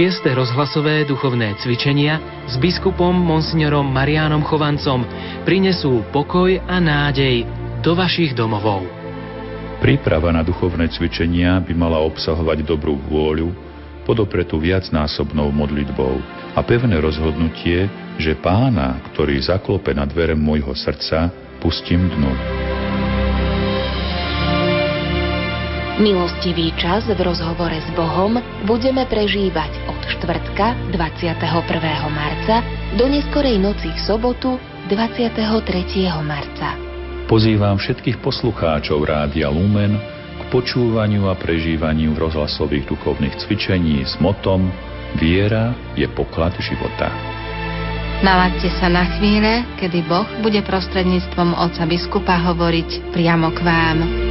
Šieste rozhlasové duchovné cvičenia s biskupom monsignorom Marianom Chovancom prinesú pokoj a nádej do vašich domovov. Príprava na duchovné cvičenia by mala obsahovať dobrú vôľu, podopretú viacnásobnou modlitbou a pevné rozhodnutie, že pána, ktorý zaklope na dvere môjho srdca, pustím dnu. Milostivý čas v rozhovore s Bohom budeme prežívať od štvrtka 21. marca do neskorej noci v sobotu 23. marca. Pozývam všetkých poslucháčov Rádia Lumen k počúvaniu a prežívaniu rozhlasových duchovných cvičení s motom Viera je poklad života. Nalaďte sa na chvíle, kedy Boh bude prostredníctvom oca biskupa hovoriť priamo k vám.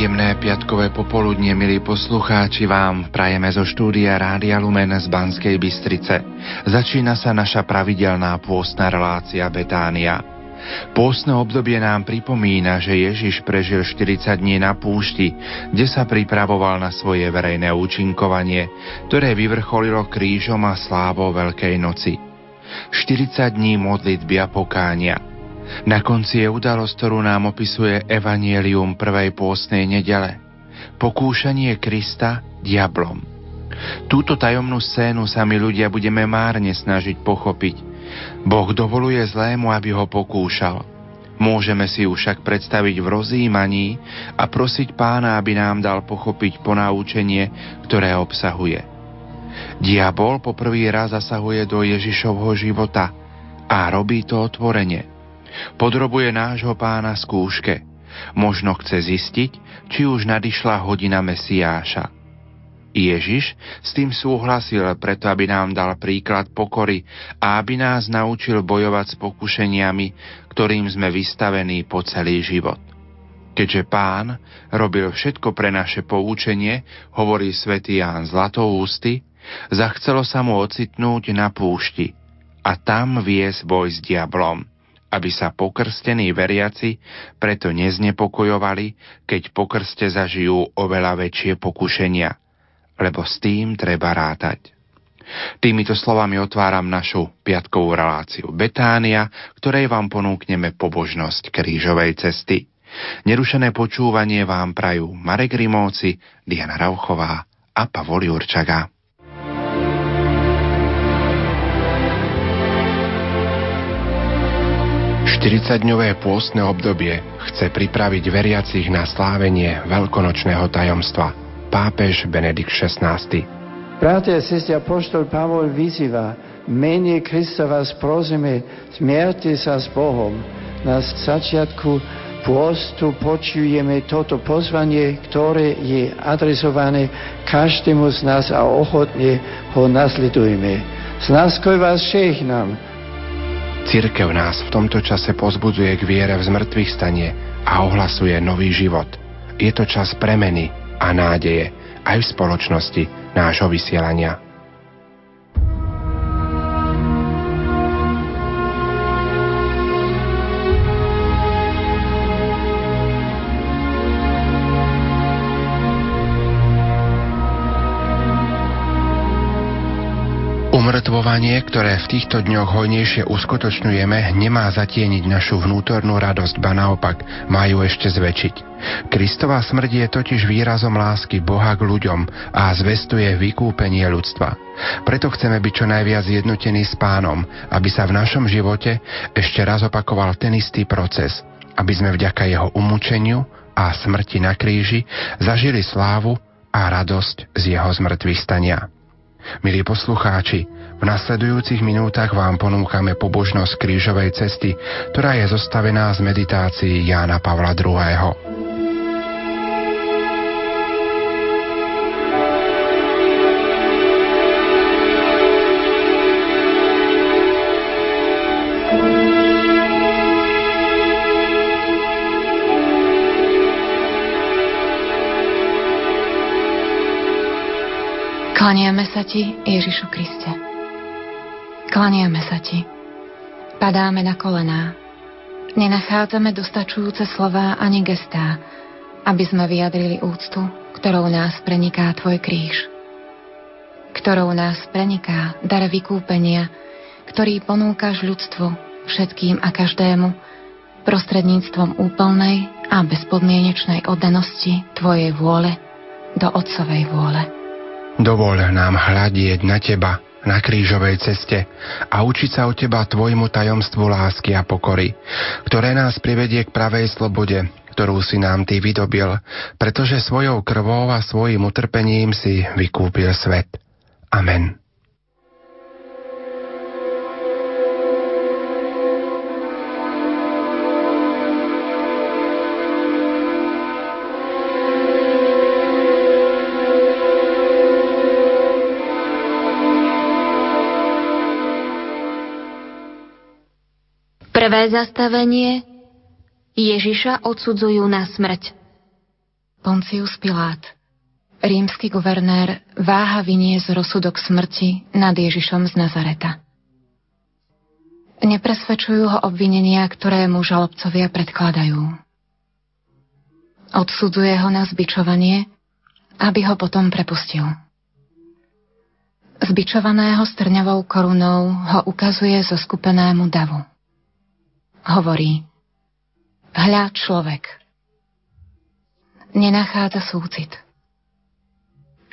Príjemné piatkové popoludnie, milí poslucháči, vám prajeme zo štúdia Rádia Lumen z Banskej Bystrice. Začína sa naša pravidelná pôstna relácia Betánia. Pôstne obdobie nám pripomína, že Ježiš prežil 40 dní na púšti, kde sa pripravoval na svoje verejné účinkovanie, ktoré vyvrcholilo krížom a slávou Veľkej noci. 40 dní modlitby a pokánia – na konci je udalosť, ktorú nám opisuje Evangelium prvej pôstnej nedele. Pokúšanie Krista diablom. Túto tajomnú scénu sa my ľudia budeme márne snažiť pochopiť. Boh dovoluje zlému, aby ho pokúšal. Môžeme si ju však predstaviť v rozímaní a prosiť pána, aby nám dal pochopiť ponaučenie, ktoré obsahuje. Diabol poprvý raz zasahuje do Ježišovho života a robí to otvorene. Podrobuje nášho pána skúške. Možno chce zistiť, či už nadišla hodina Mesiáša. Ježiš s tým súhlasil preto, aby nám dal príklad pokory a aby nás naučil bojovať s pokušeniami, ktorým sme vystavení po celý život. Keďže pán robil všetko pre naše poučenie, hovorí svätý Ján Zlatoústy, zachcelo sa mu ocitnúť na púšti a tam viesť boj s diablom aby sa pokrstení veriaci preto neznepokojovali, keď po krste zažijú oveľa väčšie pokušenia, lebo s tým treba rátať. Týmito slovami otváram našu piatkovú reláciu Betánia, ktorej vám ponúkneme pobožnosť krížovej cesty. Nerušené počúvanie vám prajú Marek Rimóci, Diana Rauchová a Pavol Jurčaga. 40-dňové pôstne obdobie chce pripraviť veriacich na slávenie veľkonočného tajomstva. Pápež Benedikt XVI. Bratia a sestry, apoštol Pavol vyzýva, mene Krista vás prosíme, smerte sa s Bohom. Na začiatku pôstu počujeme toto pozvanie, ktoré je adresované každému z nás a ochotne ho nasledujeme. S láskoj vás nám, Cirkev nás v tomto čase pozbudzuje k viere v zmrtvých stanie a ohlasuje nový život. Je to čas premeny a nádeje aj v spoločnosti nášho vysielania. Umrtvovanie, ktoré v týchto dňoch hojnejšie uskutočňujeme, nemá zatieniť našu vnútornú radosť, ba naopak, má ju ešte zväčšiť. Kristová smrť je totiž výrazom lásky Boha k ľuďom a zvestuje vykúpenie ľudstva. Preto chceme byť čo najviac jednotení s pánom, aby sa v našom živote ešte raz opakoval ten istý proces, aby sme vďaka jeho umúčeniu a smrti na kríži zažili slávu a radosť z jeho zmrtvých stania. Milí poslucháči, v nasledujúcich minútach vám ponúkame pobožnosť krížovej cesty, ktorá je zostavená z meditácií Jána Pavla II. Klaniame sa Ti, Ježišu Kriste. Klaniame sa Ti. Padáme na kolená. Nenachádzame dostačujúce slova ani gestá, aby sme vyjadrili úctu, ktorou nás preniká Tvoj kríž. Ktorou nás preniká dar vykúpenia, ktorý ponúkaš ľudstvu, všetkým a každému, prostredníctvom úplnej a bezpodmienečnej oddanosti Tvojej vôle do Otcovej vôle. Dovol nám hľadieť na Teba na krížovej ceste a učiť sa o Teba Tvojmu tajomstvu lásky a pokory, ktoré nás privedie k pravej slobode, ktorú si nám Ty vydobil, pretože svojou krvou a svojim utrpením si vykúpil svet. Amen. Prvé zastavenie Ježiša odsudzujú na smrť. Poncius Pilát, rímsky guvernér, váha vyniesť rozsudok smrti nad Ježišom z Nazareta. Nepresvedčujú ho obvinenia, ktoré mu žalobcovia predkladajú. Odsudzuje ho na zbičovanie, aby ho potom prepustil. Zbičovaného strňovou korunou ho ukazuje zo skupenému davu. Hovorí, hľa človek. Nenachádza súcit.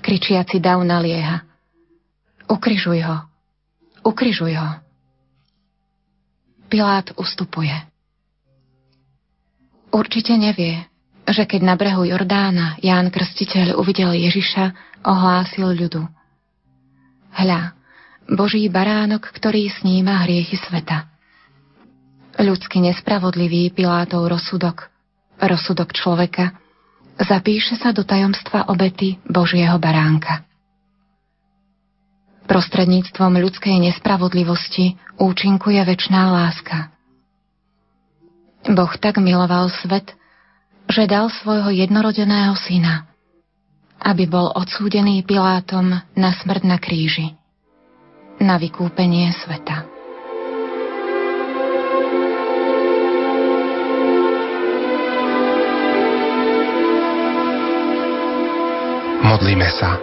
Kričiaci dav nalieha. Ukrižuj ho. Ukrižuj ho. Pilát ustupuje. Určite nevie, že keď na brehu Jordána Ján Krstiteľ uvidel Ježiša, ohlásil ľudu. Hľa, Boží baránok, ktorý sníma hriechy sveta. Ľudsky nespravodlivý Pilátov rozsudok, rozsudok človeka, zapíše sa do tajomstva obety Božieho baránka. Prostredníctvom ľudskej nespravodlivosti účinkuje väčšiná láska. Boh tak miloval svet, že dal svojho jednorodeného syna, aby bol odsúdený Pilátom na smrť na kríži, na vykúpenie sveta. Modlíme sa.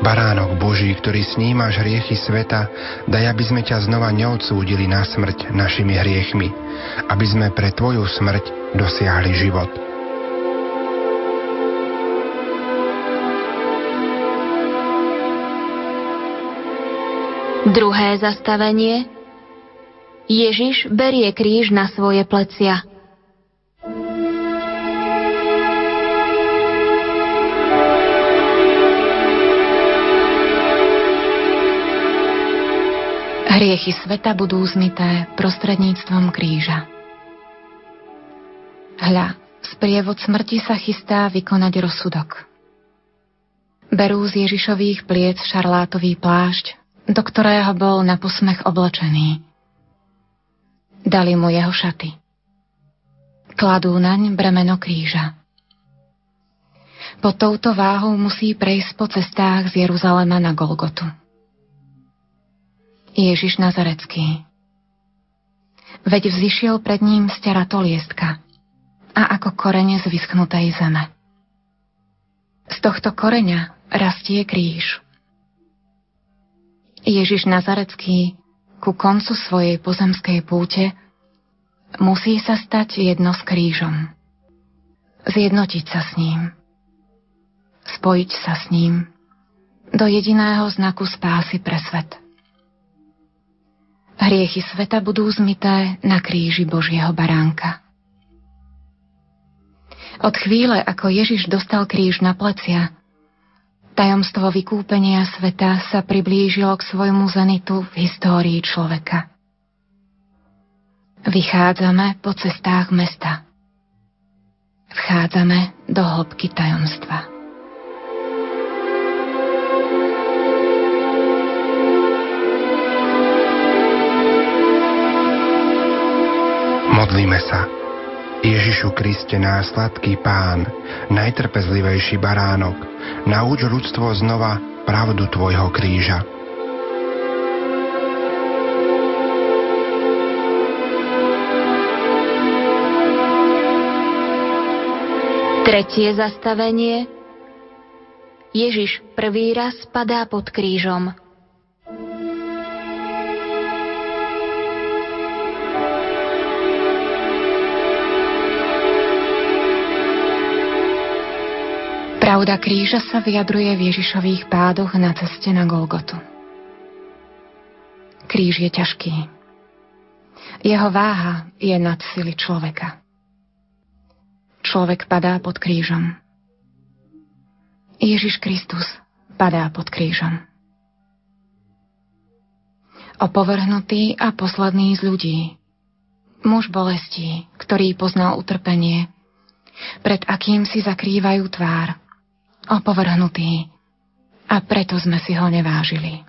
Baránok Boží, ktorý snímaš hriechy sveta, daj, aby sme ťa znova neodsúdili na smrť našimi hriechmi, aby sme pre Tvoju smrť dosiahli život. Druhé zastavenie Ježiš berie kríž na svoje plecia. Hriechy sveta budú zmité prostredníctvom kríža. Hľa, sprievod smrti sa chystá vykonať rozsudok. Berú z Ježišových pliec šarlátový plášť, do ktorého bol na posmech oblečený. Dali mu jeho šaty. Kladú naň bremeno kríža. Pod touto váhou musí prejsť po cestách z Jeruzalema na Golgotu. Ježiš Nazarecký. Veď vzýšiel pred ním z liestka a ako korene z vyschnutej zeme. Z tohto koreňa rastie kríž. Ježiš Nazarecký ku koncu svojej pozemskej púte musí sa stať jedno s krížom. Zjednotiť sa s ním. Spojiť sa s ním do jediného znaku spásy pre svet. Hriechy sveta budú zmité na kríži Božieho baránka. Od chvíle, ako Ježiš dostal kríž na plecia, tajomstvo vykúpenia sveta sa priblížilo k svojmu zenitu v histórii človeka. Vychádzame po cestách mesta. Vchádzame do hĺbky tajomstva. Modlíme sa. Ježišu Kriste, náš sladký pán, najtrpezlivejší baránok, nauč ľudstvo znova pravdu Tvojho kríža. Tretie zastavenie. Ježiš prvý raz padá pod krížom. Pravda kríža sa vyjadruje v Ježišových pádoch na ceste na Golgotu. Kríž je ťažký. Jeho váha je nad sily človeka človek padá pod krížom. Ježiš Kristus padá pod krížom. Opovrhnutý a posledný z ľudí. Muž bolestí, ktorý poznal utrpenie, pred akým si zakrývajú tvár. Opovrhnutý. A preto sme si ho nevážili.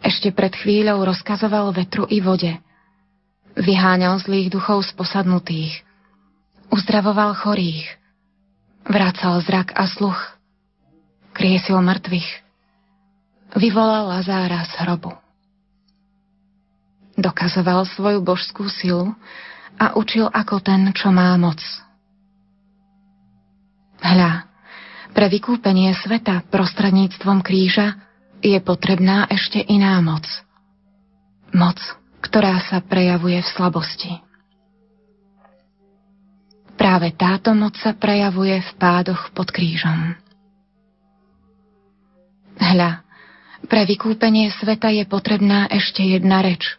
Ešte pred chvíľou rozkazoval vetru i vode. Vyháňal zlých duchov z posadnutých Uzdravoval chorých, vrácal zrak a sluch, kriesil mŕtvych, vyvolal Lazára z hrobu. Dokazoval svoju božskú silu a učil ako ten, čo má moc. Hľa, pre vykúpenie sveta prostredníctvom kríža je potrebná ešte iná moc. Moc, ktorá sa prejavuje v slabosti. Práve táto moc sa prejavuje v pádoch pod krížom. Hľa, pre vykúpenie sveta je potrebná ešte jedna reč.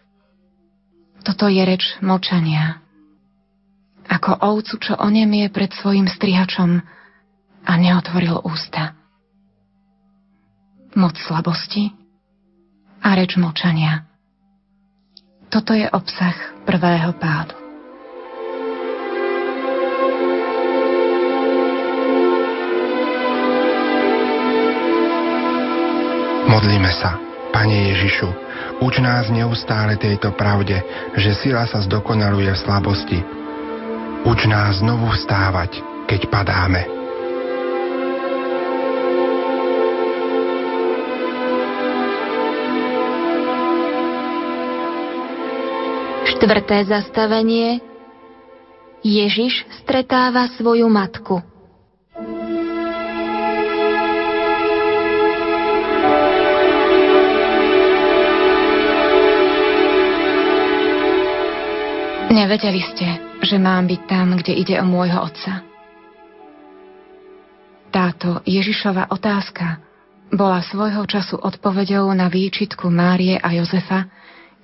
Toto je reč močania. Ako ovcu, čo onemie pred svojim strihačom a neotvoril ústa. Moc slabosti a reč močania. Toto je obsah prvého pádu. Modlíme sa. Pane Ježišu, uč nás neustále tejto pravde, že sila sa zdokonaluje v slabosti. Uč nás znovu vstávať, keď padáme. Štvrté zastavenie Ježiš stretáva svoju matku. Nevedeli ste, že mám byť tam, kde ide o môjho otca. Táto Ježišova otázka bola svojho času odpovedou na výčitku Márie a Jozefa,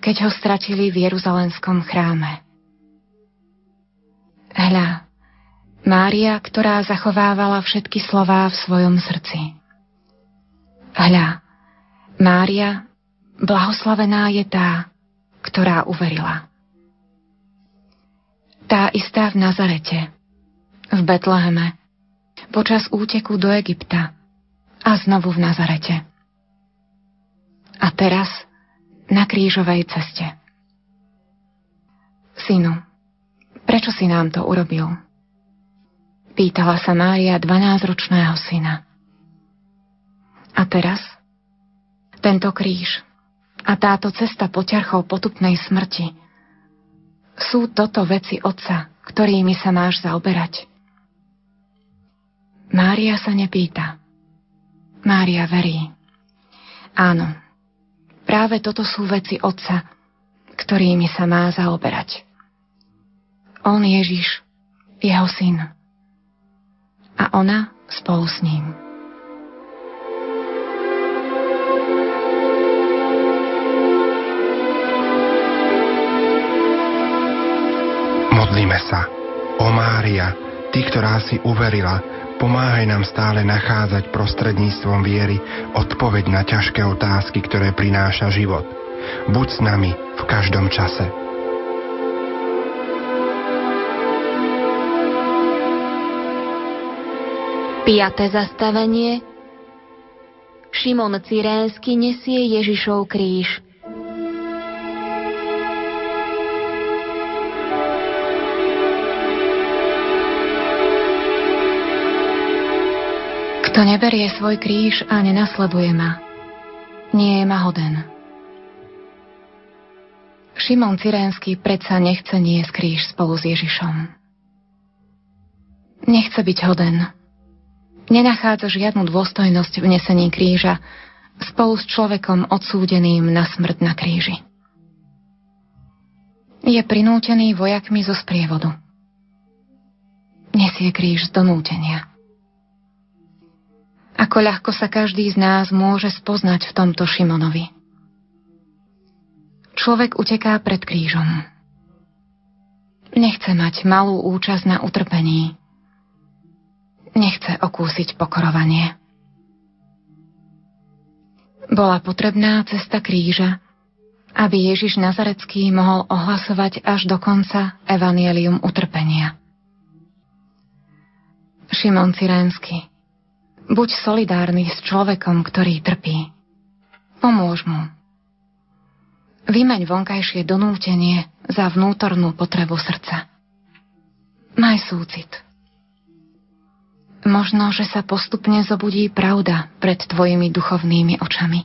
keď ho stratili v Jeruzalemskom chráme. Hľa, Mária, ktorá zachovávala všetky slová v svojom srdci. Hľa, Mária, blahoslavená je tá, ktorá uverila tá istá v Nazarete, v Betleheme, počas úteku do Egypta a znovu v Nazarete. A teraz na krížovej ceste. Synu, prečo si nám to urobil? Pýtala sa Mária 12-ročného syna. A teraz? Tento kríž a táto cesta poťarchov potupnej smrti – sú toto veci Otca, ktorými sa máš zaoberať? Mária sa nepýta. Mária verí. Áno, práve toto sú veci Otca, ktorými sa má zaoberať. On Ježiš, jeho syn. A ona spolu s ním. Modlíme sa. O Mária, Ty, ktorá si uverila, pomáhaj nám stále nachádzať prostredníctvom viery odpoveď na ťažké otázky, ktoré prináša život. Buď s nami v každom čase. Piaté zastavenie Šimon Cyrénsky nesie Ježišov kríž. Kto neberie svoj kríž a nenasleduje ma, nie je ma hoden. Šimon Cyrénsky predsa nechce niesť kríž spolu s Ježišom. Nechce byť hoden. Nenachádza žiadnu dôstojnosť v nesení kríža spolu s človekom odsúdeným na smrť na kríži. Je prinútený vojakmi zo sprievodu. Nesie kríž z donútenia. Ako ľahko sa každý z nás môže spoznať v tomto Šimonovi. Človek uteká pred krížom. Nechce mať malú účasť na utrpení. Nechce okúsiť pokorovanie. Bola potrebná cesta kríža, aby Ježiš Nazarecký mohol ohlasovať až do konca evanielium utrpenia. Šimon Cyrénsky, buď solidárny s človekom, ktorý trpí. Pomôž mu. Vymeň vonkajšie donútenie za vnútornú potrebu srdca. Maj súcit. Možno, že sa postupne zobudí pravda pred tvojimi duchovnými očami.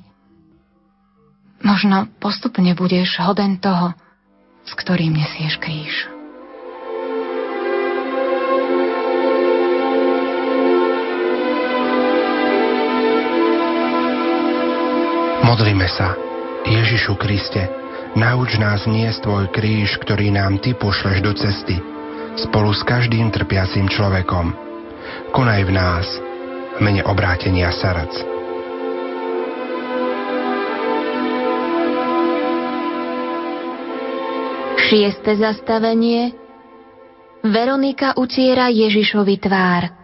Možno postupne budeš hoden toho, s ktorým nesieš kríž. Modlíme sa. Ježišu Kriste, nauč nás niesť Tvoj kríž, ktorý nám Ty pošleš do cesty, spolu s každým trpiacím človekom. Konaj v nás, v mene obrátenia srdc. Šieste zastavenie Veronika utiera Ježišovi tvár.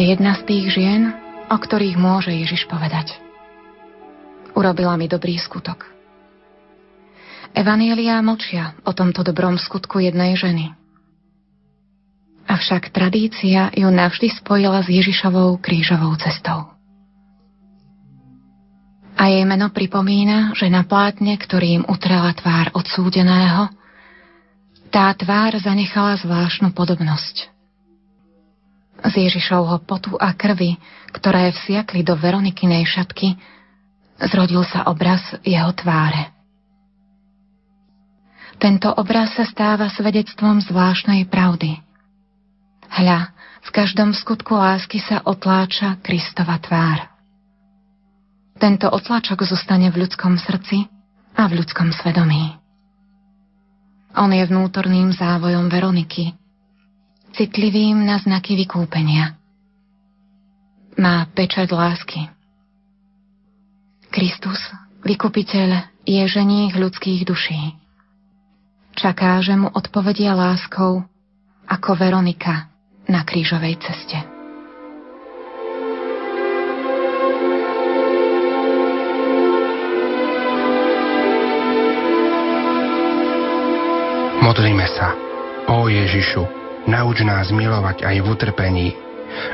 Ešte jedna z tých žien, o ktorých môže Ježiš povedať. Urobila mi dobrý skutok. Evanielia mlčia o tomto dobrom skutku jednej ženy. Avšak tradícia ju navždy spojila s Ježišovou krížovou cestou. A jej meno pripomína, že na plátne, ktorým utrela tvár odsúdeného, tá tvár zanechala zvláštnu podobnosť – z Ježišovho potu a krvi, ktoré vsiakli do Veronikinej šatky, zrodil sa obraz jeho tváre. Tento obraz sa stáva svedectvom zvláštnej pravdy. Hľa, v každom skutku lásky sa otláča Kristova tvár. Tento otlačok zostane v ľudskom srdci a v ľudskom svedomí. On je vnútorným závojom Veroniky, citlivým na znaky vykúpenia. Má pečať lásky. Kristus, vykupiteľ, je ženích ľudských duší. Čaká, že mu odpovedia láskou ako Veronika na krížovej ceste. Modlíme sa. O Ježišu, Nauč nás milovať aj v utrpení.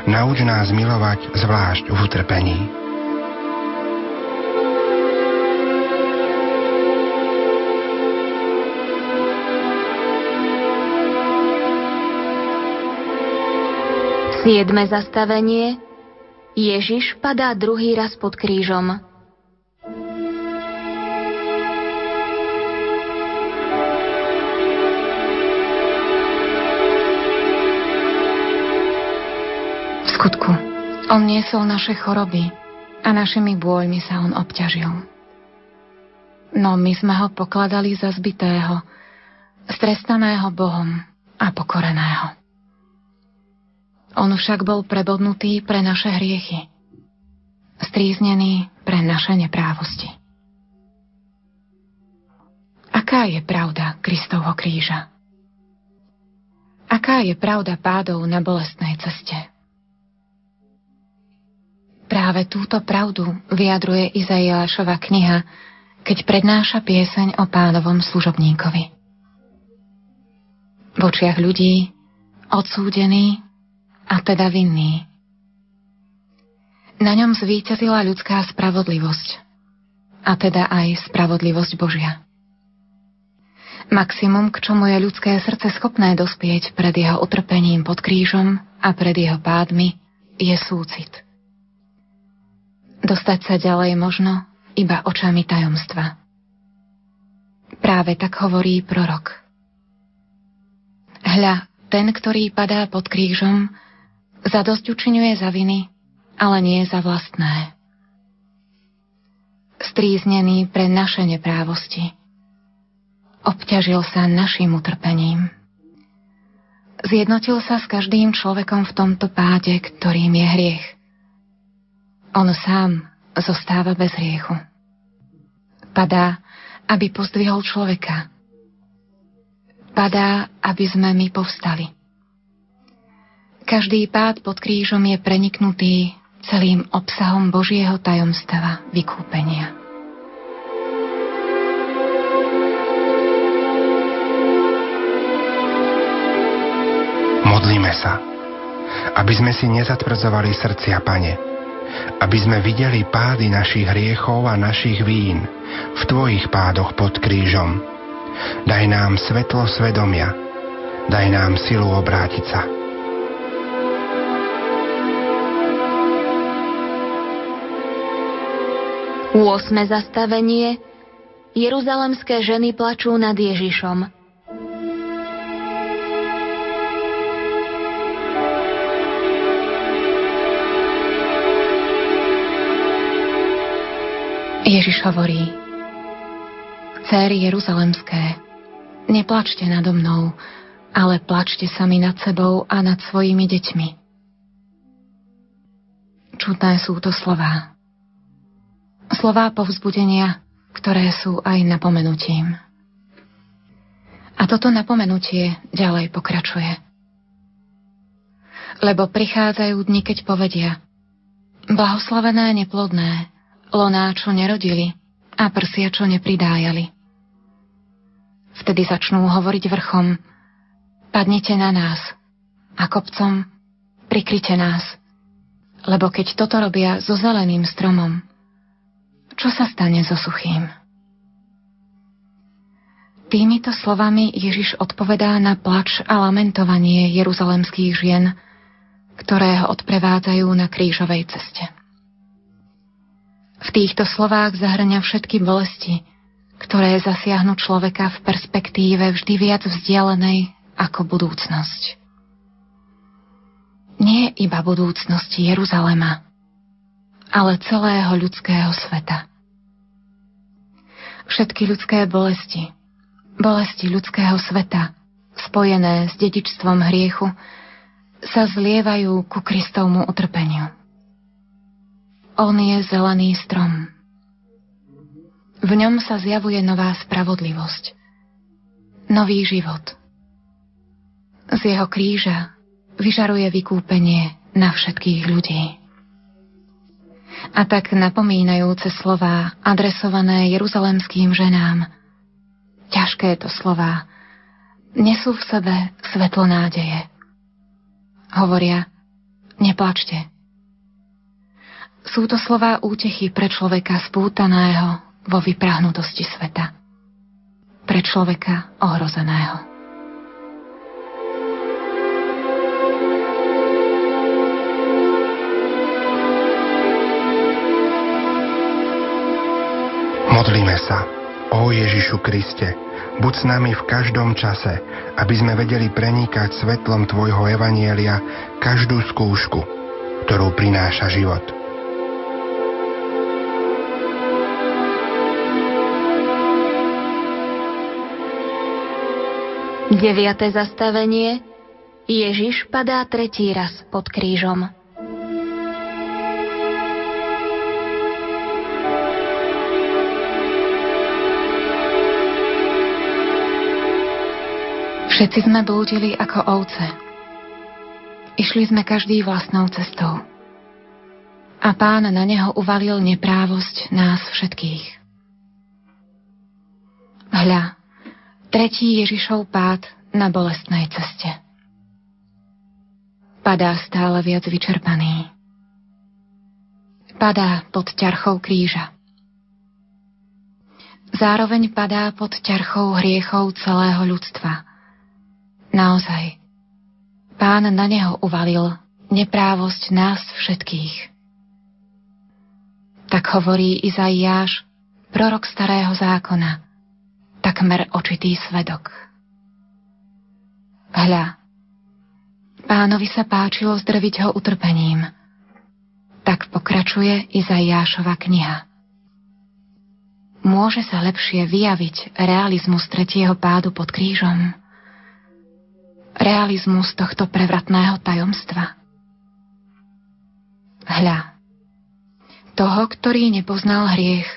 Nauč nás milovať zvlášť v utrpení. Siedme zastavenie Ježiš padá druhý raz pod krížom. Skutku, on niesol naše choroby a našimi bôľmi sa on obťažil. No my sme ho pokladali za zbitého, strestaného Bohom a pokoreného. On však bol prebodnutý pre naše hriechy, stríznený pre naše neprávosti. Aká je pravda Kristovho kríža? Aká je pravda pádov na bolestnej ceste? Práve túto pravdu vyjadruje Izaiášova kniha, keď prednáša pieseň o pánovom služobníkovi. V očiach ľudí odsúdený a teda vinný. Na ňom zvíťazila ľudská spravodlivosť a teda aj spravodlivosť Božia. Maximum, k čomu je ľudské srdce schopné dospieť pred jeho utrpením pod krížom a pred jeho pádmi, je súcit. Dostať sa ďalej možno iba očami tajomstva. Práve tak hovorí prorok. Hľa, ten, ktorý padá pod krížom, zadosť učinuje za viny, ale nie za vlastné. Stríznený pre naše neprávosti. Obťažil sa našim utrpením. Zjednotil sa s každým človekom v tomto páde, ktorým je hriech. On sám zostáva bez hriechu. Padá, aby pozdvihol človeka. Padá, aby sme my povstali. Každý pád pod krížom je preniknutý celým obsahom Božieho tajomstva vykúpenia. Modlíme sa, aby sme si nezatvrdzovali srdcia, Pane, aby sme videli pády našich hriechov a našich vín v Tvojich pádoch pod krížom. Daj nám svetlo svedomia, daj nám silu obrátiť sa. 8. zastavenie Jeruzalemské ženy plačú nad Ježišom. Ježiš hovorí, Céry Jeruzalemské, neplačte nado mnou, ale plačte sami nad sebou a nad svojimi deťmi. Čudné sú to slová slová povzbudenia, ktoré sú aj napomenutím. A toto napomenutie ďalej pokračuje. Lebo prichádzajú dni, keď povedia Blahoslavené neplodné, loná, čo nerodili a prsia, čo nepridájali. Vtedy začnú hovoriť vrchom Padnite na nás a kopcom prikryte nás. Lebo keď toto robia so zeleným stromom, čo sa stane so suchým? Týmito slovami Ježiš odpovedá na plač a lamentovanie jeruzalemských žien, ktoré ho odprevádzajú na krížovej ceste. V týchto slovách zahrňa všetky bolesti, ktoré zasiahnu človeka v perspektíve vždy viac vzdialenej ako budúcnosť. Nie iba budúcnosti Jeruzalema, ale celého ľudského sveta. Všetky ľudské bolesti, bolesti ľudského sveta, spojené s dedičstvom hriechu, sa zlievajú ku Kristovmu utrpeniu. On je zelený strom. V ňom sa zjavuje nová spravodlivosť, nový život. Z jeho kríža vyžaruje vykúpenie na všetkých ľudí. A tak napomínajúce slová adresované jeruzalemským ženám. Ťažké to slová. Nesú v sebe svetlo nádeje. Hovoria, neplačte. Sú to slová útechy pre človeka spútaného vo vyprahnutosti sveta. Pre človeka ohrozeného. Modlíme sa, ó Ježišu Kriste, buď s nami v každom čase, aby sme vedeli prenikať svetlom Tvojho Evanielia každú skúšku, ktorú prináša život. Deviate zastavenie Ježiš padá tretí raz pod krížom. Všetci sme blúdili ako ovce. Išli sme každý vlastnou cestou. A pán na neho uvalil neprávosť nás všetkých. Hľa, tretí Ježišov pád na bolestnej ceste. Padá stále viac vyčerpaný. Padá pod ťarchou kríža. zároveň padá pod ťarchou hriechov celého ľudstva. Naozaj, pán na neho uvalil neprávosť nás všetkých. Tak hovorí Izaiáš, prorok starého zákona, takmer očitý svedok. Hľa, pánovi sa páčilo zdrviť ho utrpením. Tak pokračuje Izaiášova kniha. Môže sa lepšie vyjaviť realizmus tretieho pádu pod krížom? Realizmus tohto prevratného tajomstva? Hľa, toho, ktorý nepoznal hriech,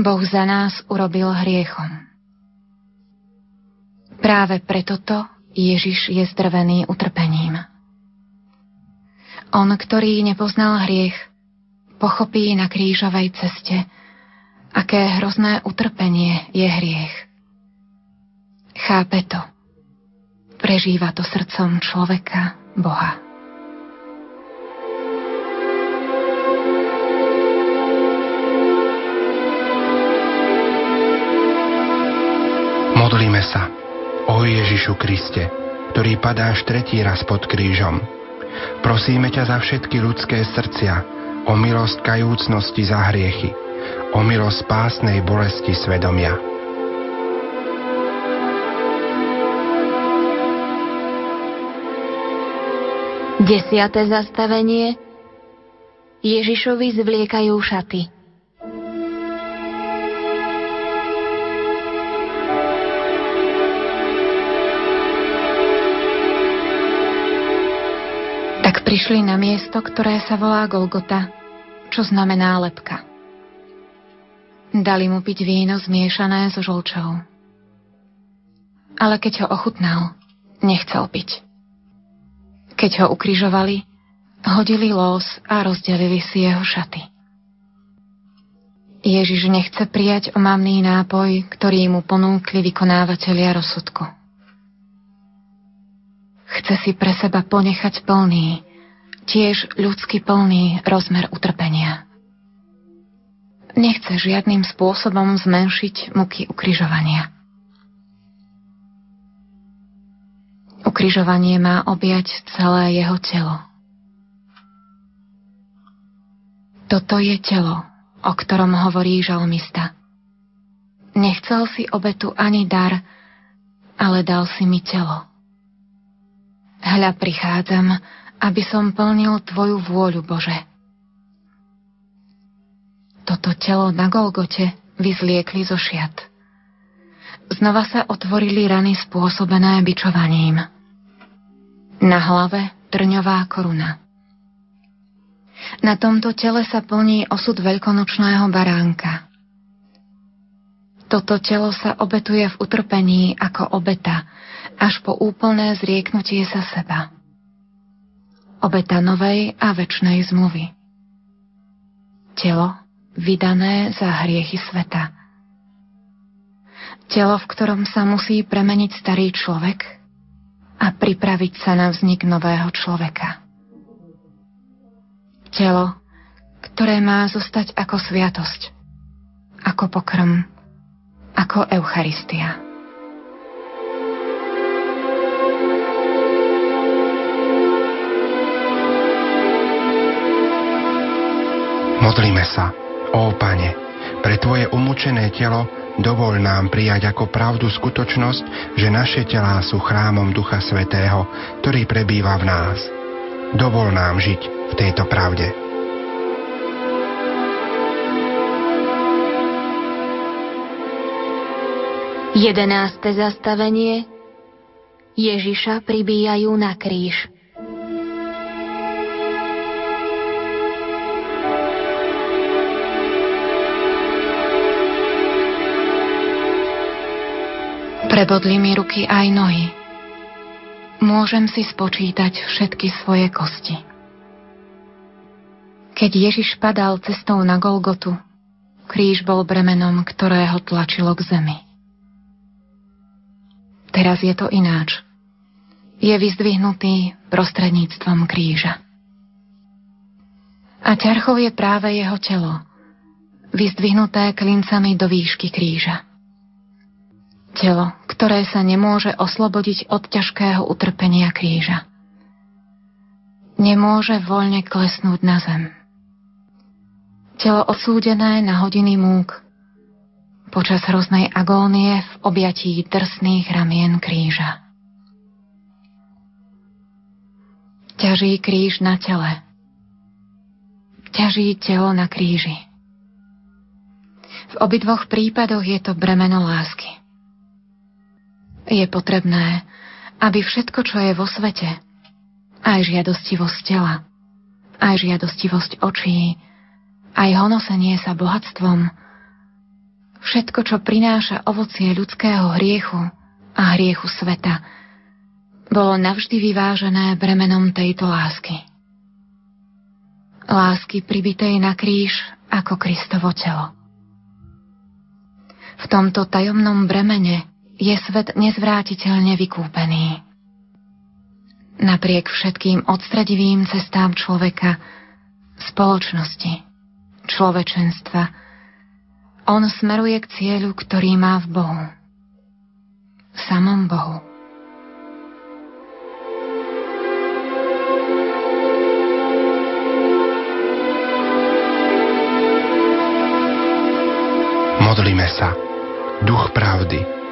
Boh za nás urobil hriechom. Práve preto to Ježiš je zdrvený utrpením. On, ktorý nepoznal hriech, pochopí na krížovej ceste, aké hrozné utrpenie je hriech. Chápe to. Prežíva to srdcom človeka, Boha. Modlíme sa. O Ježišu Kriste, ktorý padáš tretí raz pod krížom. Prosíme ťa za všetky ľudské srdcia, o milosť kajúcnosti za hriechy, o milosť pásnej bolesti svedomia. Desiate zastavenie Ježišovi zvliekajú šaty. Prišli na miesto, ktoré sa volá Golgota, čo znamená lepka. Dali mu piť víno zmiešané so žolčou. Ale keď ho ochutnal, nechcel piť. Keď ho ukrižovali, hodili lós a rozdelili si jeho šaty. Ježiš nechce prijať omamný nápoj, ktorý mu ponúkli vykonávateľia rozsudku. Chce si pre seba ponechať plný, tiež ľudský plný rozmer utrpenia. Nechce žiadnym spôsobom zmenšiť muky ukrižovania. Ukrižovanie má objať celé jeho telo. Toto je telo, o ktorom hovorí žalmista. Nechcel si obetu ani dar, ale dal si mi telo. Hľa prichádzam, aby som plnil Tvoju vôľu, Bože. Toto telo na Golgote vyzliekli zo šiat. Znova sa otvorili rany spôsobené bičovaním. Na hlave trňová koruna. Na tomto tele sa plní osud veľkonočného baránka. Toto telo sa obetuje v utrpení ako obeta, až po úplné zrieknutie sa seba obeta novej a väčšnej zmluvy. Telo vydané za hriechy sveta. Telo, v ktorom sa musí premeniť starý človek a pripraviť sa na vznik nového človeka. Telo, ktoré má zostať ako sviatosť, ako pokrm, ako Eucharistia. Modlíme sa, ó Pane, pre Tvoje umúčené telo dovol nám prijať ako pravdu skutočnosť, že naše telá sú chrámom Ducha Svetého, ktorý prebýva v nás. Dovol nám žiť v tejto pravde. Jedenáste zastavenie Ježiša pribíjajú na kríž. Prebodli mi ruky aj nohy. Môžem si spočítať všetky svoje kosti. Keď Ježiš padal cestou na Golgotu, kríž bol bremenom, ktoré ho tlačilo k zemi. Teraz je to ináč. Je vyzdvihnutý prostredníctvom kríža. A ťarchou je práve jeho telo, vyzdvihnuté klincami do výšky kríža. Telo, ktoré sa nemôže oslobodiť od ťažkého utrpenia kríža. Nemôže voľne klesnúť na zem. Telo odsúdené na hodiny múk, počas hroznej agónie v objatí drsných ramien kríža. Ťaží kríž na tele. Ťaží telo na kríži. V obidvoch prípadoch je to bremeno lásky. Je potrebné, aby všetko, čo je vo svete, aj žiadostivosť tela, aj žiadostivosť očí, aj honosenie sa bohatstvom, všetko, čo prináša ovocie ľudského hriechu a hriechu sveta, bolo navždy vyvážené bremenom tejto lásky. Lásky pribitej na kríž ako Kristovo telo. V tomto tajomnom bremene je svet nezvrátiteľne vykúpený. Napriek všetkým odstredivým cestám človeka, spoločnosti, človečenstva, on smeruje k cieľu, ktorý má v Bohu. V samom Bohu. Modlíme sa. Duch pravdy.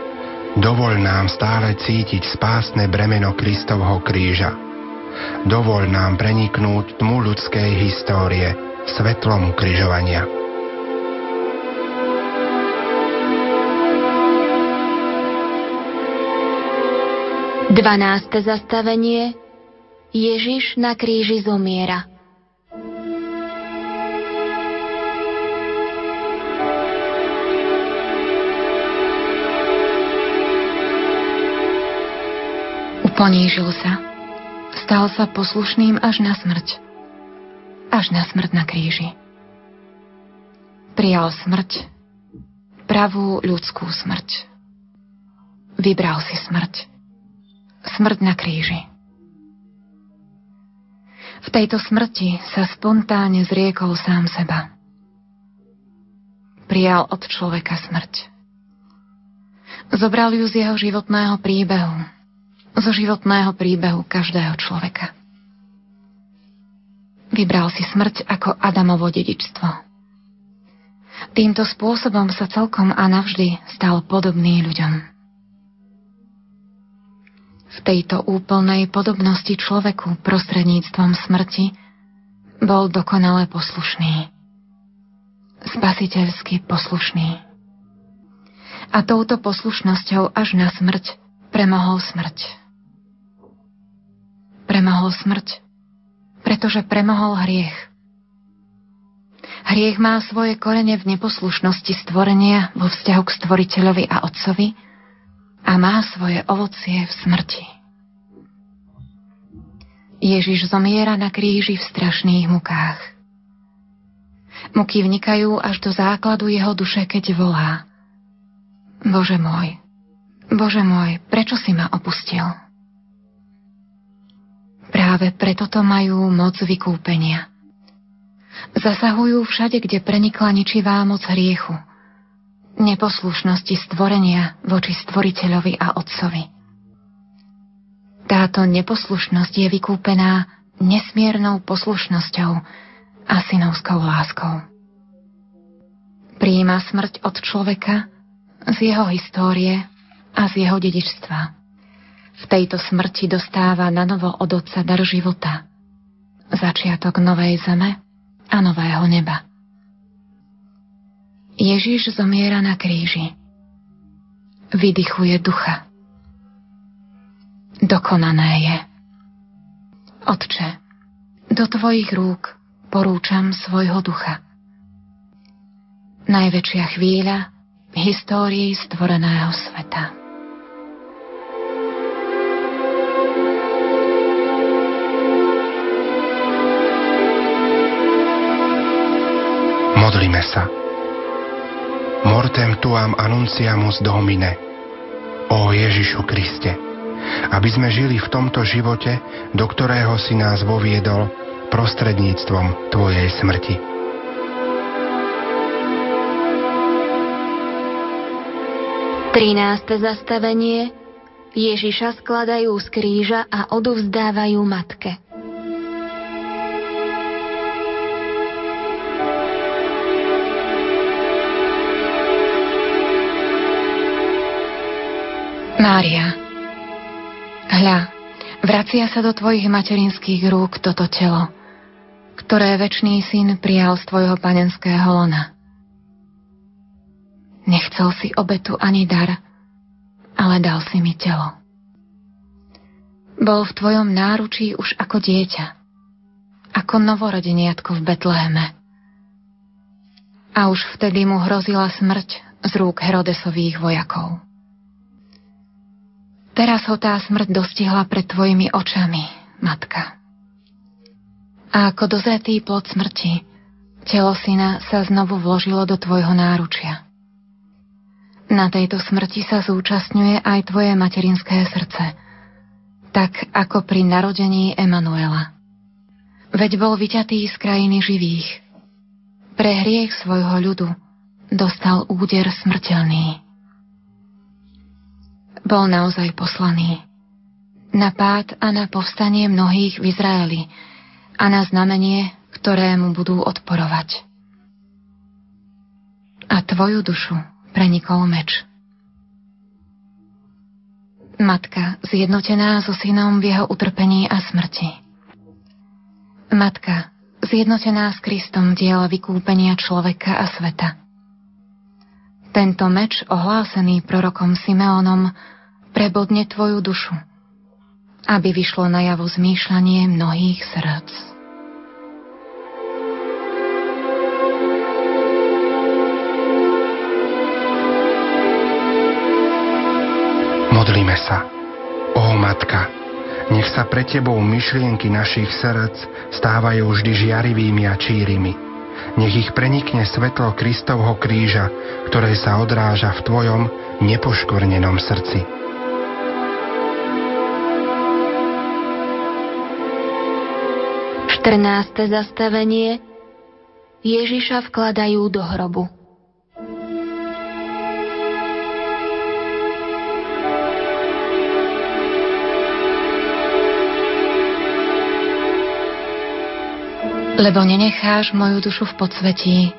Dovol nám stále cítiť spásne bremeno Kristovho kríža. Dovol nám preniknúť tmu ľudskej histórie svetlom križovania. Dvanáste zastavenie Ježiš na kríži zomiera. Ponížil sa. Stal sa poslušným až na smrť. Až na smrť na kríži. Prijal smrť. Pravú ľudskú smrť. Vybral si smrť. Smrť na kríži. V tejto smrti sa spontánne zriekol sám seba. Prijal od človeka smrť. Zobral ju z jeho životného príbehu, zo životného príbehu každého človeka. Vybral si smrť ako Adamovo dedičstvo. Týmto spôsobom sa celkom a navždy stal podobný ľuďom. V tejto úplnej podobnosti človeku prostredníctvom smrti bol dokonale poslušný. Spasiteľsky poslušný. A touto poslušnosťou až na smrť premohol smrť premohol smrť, pretože premohol hriech. Hriech má svoje korene v neposlušnosti stvorenia vo vzťahu k stvoriteľovi a otcovi a má svoje ovocie v smrti. Ježiš zomiera na kríži v strašných mukách. Muky vnikajú až do základu jeho duše, keď volá. Bože môj, Bože môj, prečo si ma opustil? Práve preto to majú moc vykúpenia. Zasahujú všade, kde prenikla ničivá moc hriechu, neposlušnosti stvorenia voči stvoriteľovi a otcovi. Táto neposlušnosť je vykúpená nesmiernou poslušnosťou a synovskou láskou. Prijíma smrť od človeka z jeho histórie a z jeho dedičstva. V tejto smrti dostáva na novo od Otca dar života, začiatok novej zeme a nového neba. Ježiš zomiera na kríži. Vydychuje ducha. Dokonané je. Otče, do tvojich rúk porúčam svojho ducha. Najväčšia chvíľa v histórii stvoreného sveta. Modlime sa. Mortem tuam annunciamus Domine, o Ježišu Kriste, aby sme žili v tomto živote, do ktorého si nás voviedol prostredníctvom Tvojej smrti. Trináste zastavenie Ježiša skladajú z kríža a odovzdávajú matke. Mária, hľa, vracia sa do tvojich materinských rúk toto telo, ktoré väčší syn prijal z tvojho panenského lona. Nechcel si obetu ani dar, ale dal si mi telo. Bol v tvojom náručí už ako dieťa, ako novorodeniatko v Betleheme. A už vtedy mu hrozila smrť z rúk Herodesových vojakov. Teraz ho tá smrť dostihla pred tvojimi očami, matka. A ako dozretý plod smrti, telo syna sa znovu vložilo do tvojho náručia. Na tejto smrti sa zúčastňuje aj tvoje materinské srdce, tak ako pri narodení Emanuela. Veď bol vyťatý z krajiny živých. Pre hriech svojho ľudu dostal úder smrteľný. Bol naozaj poslaný. Na pád a na povstanie mnohých v Izraeli a na znamenie, ktorému budú odporovať. A tvoju dušu prenikol meč. Matka, zjednotená so synom v jeho utrpení a smrti. Matka, zjednotená s Kristom diela vykúpenia človeka a sveta. Tento meč, ohlásený prorokom Simeonom, prebodne tvoju dušu, aby vyšlo najavo zmýšľanie mnohých srdc. Modlíme sa. Ó Matka, nech sa pre Tebou myšlienky našich srdc stávajú vždy žiarivými a čírimi. Nech ich prenikne svetlo Kristovho kríža, ktoré sa odráža v Tvojom nepoškvrnenom srdci. Štrnácté zastavenie Ježiša vkladajú do hrobu. Lebo nenecháš moju dušu v podsvetí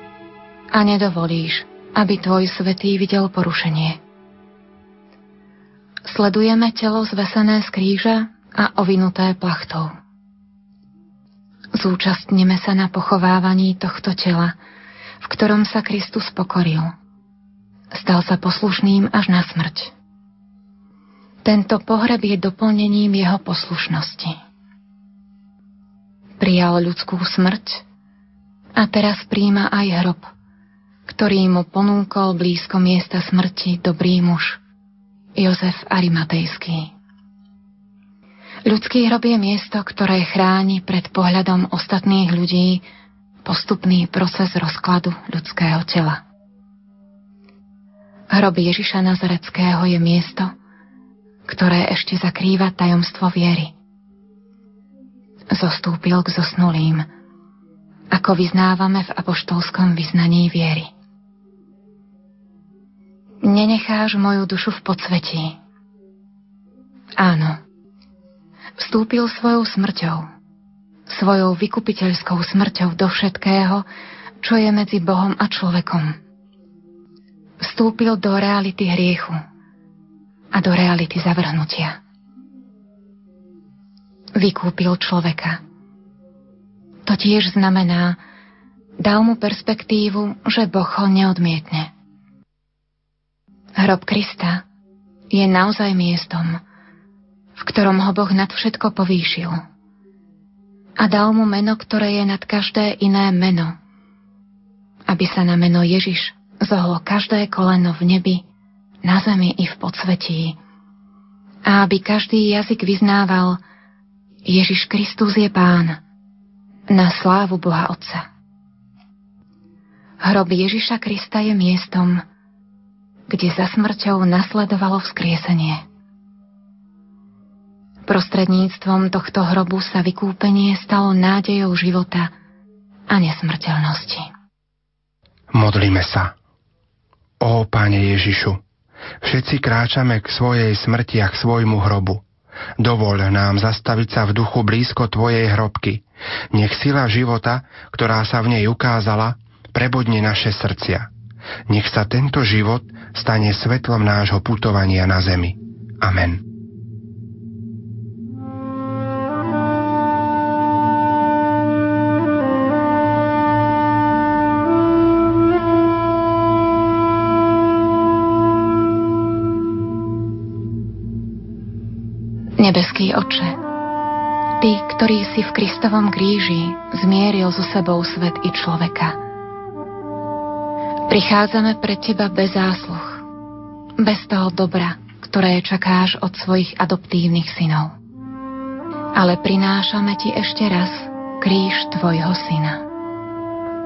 a nedovolíš, aby tvoj svetý videl porušenie. Sledujeme telo zvesené z kríža a ovinuté plachtou. Zúčastníme sa na pochovávaní tohto tela, v ktorom sa Kristus pokoril. Stal sa poslušným až na smrť. Tento pohreb je doplnením jeho poslušnosti prijal ľudskú smrť a teraz príjma aj hrob, ktorý mu ponúkol blízko miesta smrti dobrý muž, Jozef Arimatejský. Ľudský hrob je miesto, ktoré chráni pred pohľadom ostatných ľudí postupný proces rozkladu ľudského tela. Hrob Ježiša Nazareckého je miesto, ktoré ešte zakrýva tajomstvo viery – zostúpil k zosnulým, ako vyznávame v apoštolskom vyznaní viery. Nenecháš moju dušu v podsvetí. Áno, vstúpil svojou smrťou, svojou vykupiteľskou smrťou do všetkého, čo je medzi Bohom a človekom. Vstúpil do reality hriechu a do reality zavrhnutia vykúpil človeka. To tiež znamená, dal mu perspektívu, že Boh ho neodmietne. Hrob Krista je naozaj miestom, v ktorom ho Boh nad všetko povýšil. A dal mu meno, ktoré je nad každé iné meno, aby sa na meno Ježiš zohlo každé koleno v nebi, na zemi i v podsvetí. A aby každý jazyk vyznával, Ježiš Kristus je Pán, na slávu Boha Otca. Hrob Ježiša Krista je miestom, kde za smrťou nasledovalo vzkriesenie. Prostredníctvom tohto hrobu sa vykúpenie stalo nádejou života a nesmrteľnosti. Modlíme sa. Ó Páne Ježišu, Všetci kráčame k svojej smrti a k svojmu hrobu. Dovol nám zastaviť sa v duchu blízko Tvojej hrobky. Nech sila života, ktorá sa v nej ukázala, prebodne naše srdcia. Nech sa tento život stane svetlom nášho putovania na zemi. Amen. Kristovom kríži zmieril so sebou svet i človeka. Prichádzame pred Teba bez zásluh, bez toho dobra, ktoré čakáš od svojich adoptívnych synov. Ale prinášame Ti ešte raz kríž Tvojho syna.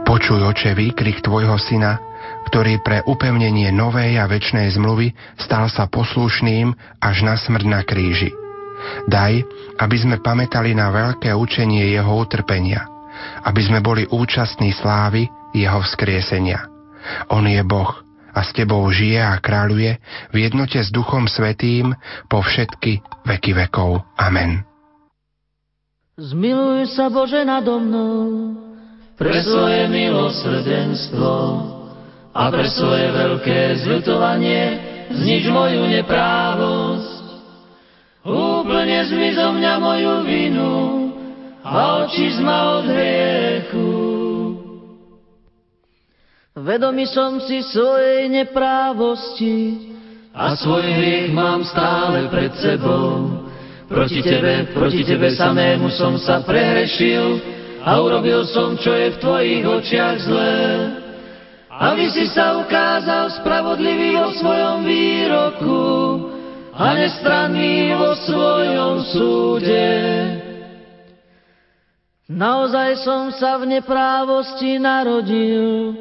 Počuj, oče, výkrik Tvojho syna, ktorý pre upevnenie novej a väčšnej zmluvy stal sa poslušným až na smrť na kríži Daj, aby sme pamätali na veľké učenie jeho utrpenia, aby sme boli účastní slávy jeho vzkriesenia. On je Boh a s tebou žije a kráľuje v jednote s Duchom Svetým po všetky veky vekov. Amen. Zmiluj sa Bože nado mnou pre svoje milosrdenstvo a pre svoje veľké zľutovanie znič moju neprávosť Úplne zmizo mňa moju vinu a oči zma od hriechu. Vedomý som si svojej neprávosti a svoj hriech mám stále pred sebou. Proti tebe, proti tebe samému som sa prehrešil a urobil som, čo je v tvojich očiach zlé. Aby si sa ukázal spravodlivý o svojom výroku, a nestranný vo svojom súde. Naozaj som sa v neprávosti narodil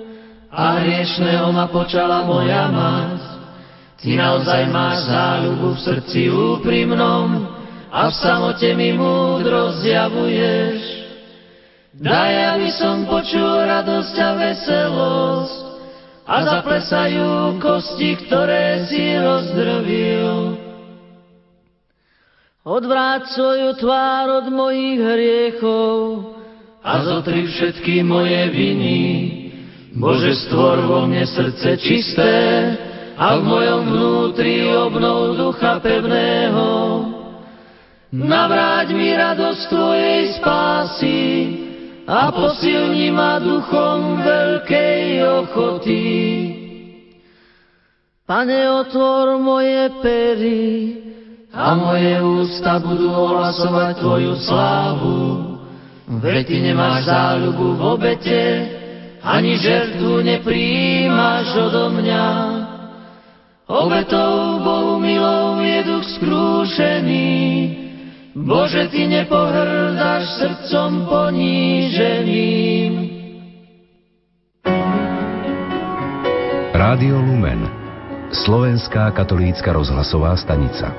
a hriešného ma počala moja mať. Ty naozaj máš záľubu v srdci úprimnom a v samote mi múdro zjavuješ. Daj, aby som počul radosť a veselosť a zaplesajú kosti, ktoré si rozdrvil. Odvráť svoju tvár od mojich hriechov a zotri všetky moje viny. Bože, stvor vo mne srdce čisté a v mojom vnútri obnov ducha pevného. Navráť mi radosť Tvojej spásy a posilni ma duchom veľkej ochoty. Pane, otvor moje pery, a moje ústa budú ohlasovať Tvoju slávu. Veď Ty nemáš záľubu v obete, ani žertvu nepríjimaš odo mňa. Obetou Bohu milou je duch skrúšený, Bože, Ty nepohrdáš srdcom poníženým. Rádio Lumen Slovenská katolícka rozhlasová stanica.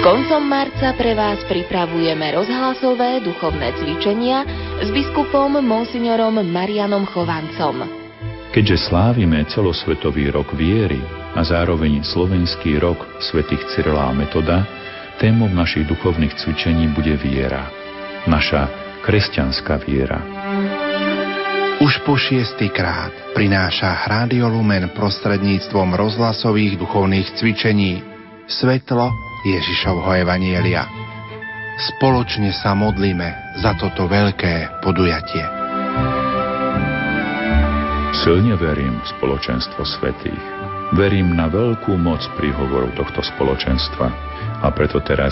Koncom marca pre vás pripravujeme rozhlasové duchovné cvičenia s biskupom monsignorom Marianom Chovancom. Keďže slávime celosvetový rok viery a zároveň slovenský rok svätých Cyrila a Metoda, témou našich duchovných cvičení bude viera. Naša kresťanská viera. Už po šiestýkrát prináša Rádio Lumen prostredníctvom rozhlasových duchovných cvičení svetlo Ježišovho Evanielia. Spoločne sa modlíme za toto veľké podujatie. Silne verím v spoločenstvo svetých. Verím na veľkú moc príhovorov tohto spoločenstva a preto teraz